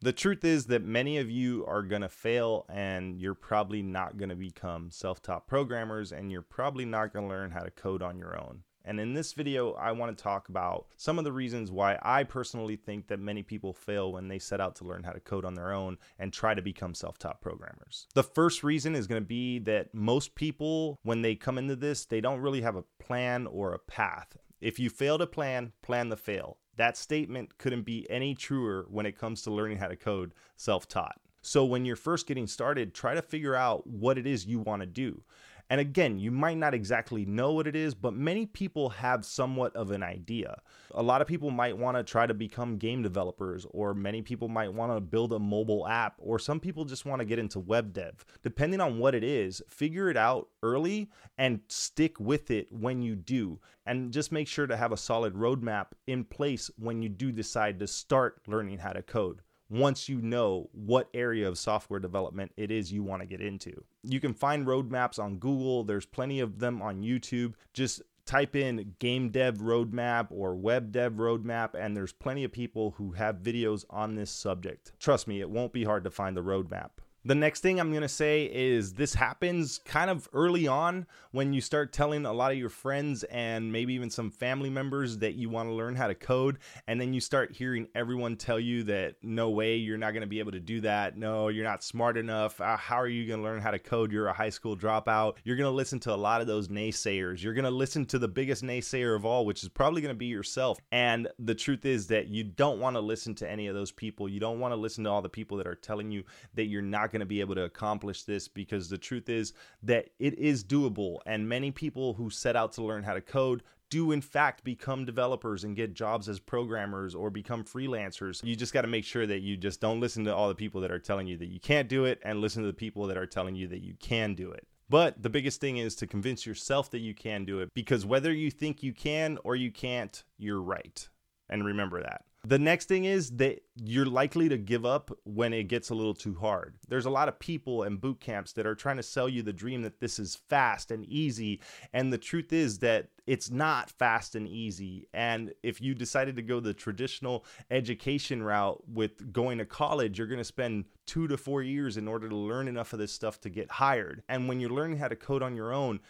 The truth is that many of you are going to fail and you're probably not going to become self taught programmers and you're probably not going to learn how to code on your own. And in this video, I want to talk about some of the reasons why I personally think that many people fail when they set out to learn how to code on their own and try to become self taught programmers. The first reason is going to be that most people, when they come into this, they don't really have a plan or a path. If you fail to plan, plan the fail. That statement couldn't be any truer when it comes to learning how to code self taught. So, when you're first getting started, try to figure out what it is you want to do. And again, you might not exactly know what it is, but many people have somewhat of an idea. A lot of people might want to try to become game developers, or many people might want to build a mobile app, or some people just want to get into web dev. Depending on what it is, figure it out early and stick with it when you do. And just make sure to have a solid roadmap in place when you do decide to start learning how to code once you know what area of software development it is you want to get into. You can find roadmaps on Google, there's plenty of them on YouTube. Just type in game dev roadmap or web dev roadmap, and there's plenty of people who have videos on this subject. Trust me, it won't be hard to find the roadmap. The next thing I'm going to say is this happens kind of early on when you start telling a lot of your friends and maybe even some family members that you want to learn how to code. And then you start hearing everyone tell you that no way, you're not going to be able to do that. No, you're not smart enough. Uh, how are you going to learn how to code? You're a high school dropout. You're going to listen to a lot of those naysayers. You're going to listen to the biggest naysayer of all, which is probably going to be yourself. And the truth is that you don't want to listen to any of those people. You don't want to listen to all the people that are telling you that you're not going going to be able to accomplish this because the truth is that it is doable. And many people who set out to learn how to code do in fact become developers and get jobs as programmers or become freelancers. You just got to make sure that you just don't listen to all the people that are telling you that you can't do it and listen to the people that are telling you that you can do it. But the biggest thing is to convince yourself that you can do it because whether you think you can or you can't, you're right. And remember that. The next thing is that you're likely to give up when it gets a little too hard. There's a lot of people and boot camps that are trying to sell you the dream that this is fast and easy. And the truth is that it's not fast and easy. And if you decided to go the traditional education route with going to college, you're going to spend two to four years in order to learn enough of this stuff to get hired. And when you're learning how to code on your own,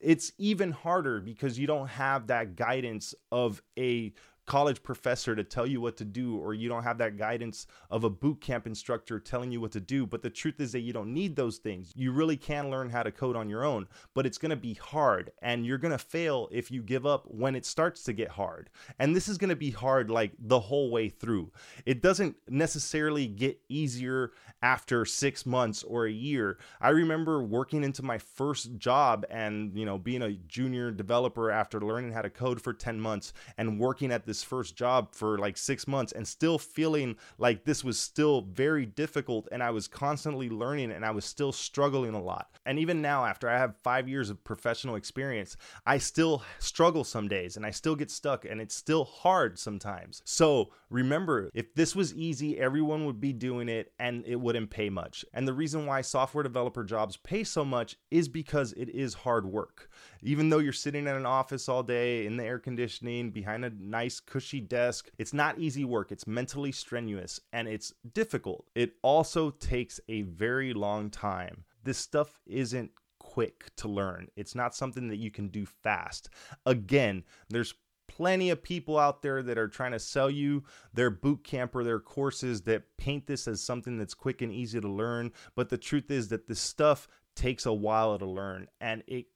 it's even harder because you don't have that guidance of a college professor to tell you what to do or you don't have that guidance of a boot camp instructor telling you what to do. But the truth is that you don't need those things. You really can learn how to code on your own but it's going to be hard and you're going to fail if you give up when it starts to get hard. And this is going to be hard like the whole way through. It doesn't necessarily get easier after 6 months or a year. I remember working into my first job and you know being a junior developer after learning how to code for 10 months and working at this first job for like six months and still feeling like this was still very difficult and I was constantly learning and I was still struggling a lot. And even now, after I have five years of professional experience, I still struggle some days and I still get stuck and it's still hard sometimes. So remember, if this was easy, everyone would be doing it and it wouldn't pay much. And the reason why software developer jobs pay so much is because it is hard work. Even though you're sitting in an office all day in the air conditioning behind a nice cushy desk. It's not easy work, it's mentally strenuous and it's difficult. It also takes a very long time. This stuff isn't quick to learn, it's not something that you can do fast. Again, there's plenty of people out there that are trying to sell you their boot camp or their courses that paint this as something that's quick and easy to learn. But the truth is that this stuff takes a while to learn and it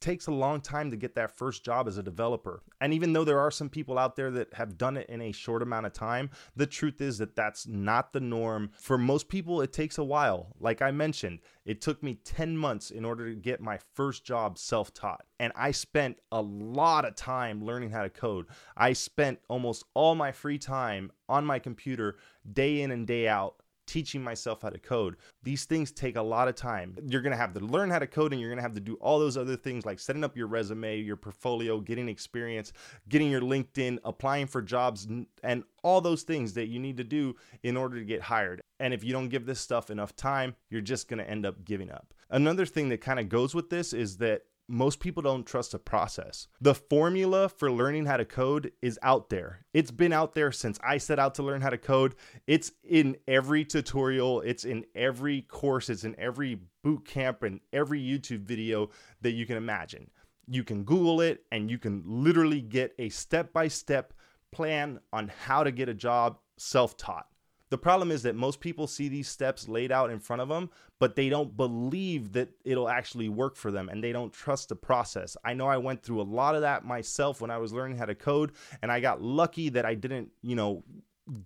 takes a long time to get that first job as a developer. And even though there are some people out there that have done it in a short amount of time, the truth is that that's not the norm. For most people, it takes a while. Like I mentioned, it took me 10 months in order to get my first job self taught. And I spent a lot of time learning how to code. I spent almost all my free time on my computer day in and day out teaching myself how to code. These things take a lot of time. You're going to have to learn how to code and you're going to have to do all those other things like setting up your resume, your portfolio, getting experience, getting your LinkedIn, applying for jobs, and all those things that you need to do in order to get hired. And if you don't give this stuff enough time, you're just going to end up giving up. Another thing that kind of goes with this is that most people don't trust the process. The formula for learning how to code is out there. It's been out there since I set out to learn how to code. It's in every tutorial, it's in every course, it's in every boot camp and every YouTube video that you can imagine. You can Google it and you can literally get a step by step plan on how to get a job self taught. The problem is that most people see these steps laid out in front of them, but they don't believe that it'll actually work for them and they don't trust the process. I know I went through a lot of that myself when I was learning how to code, and I got lucky that I didn't, you know,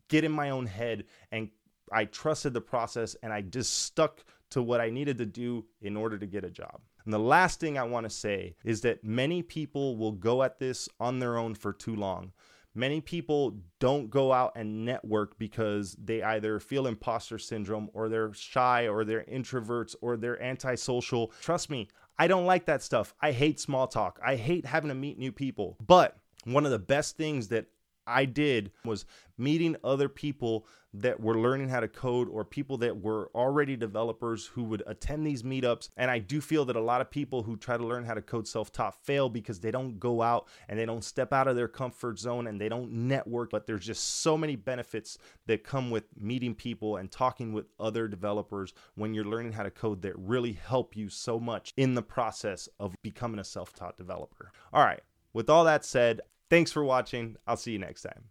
get in my own head and I trusted the process and I just stuck to what I needed to do in order to get a job. And the last thing I want to say is that many people will go at this on their own for too long. Many people don't go out and network because they either feel imposter syndrome or they're shy or they're introverts or they're antisocial. Trust me, I don't like that stuff. I hate small talk. I hate having to meet new people. But one of the best things that I did was meeting other people that were learning how to code or people that were already developers who would attend these meetups. And I do feel that a lot of people who try to learn how to code self taught fail because they don't go out and they don't step out of their comfort zone and they don't network. But there's just so many benefits that come with meeting people and talking with other developers when you're learning how to code that really help you so much in the process of becoming a self taught developer. All right. With all that said, Thanks for watching. I'll see you next time.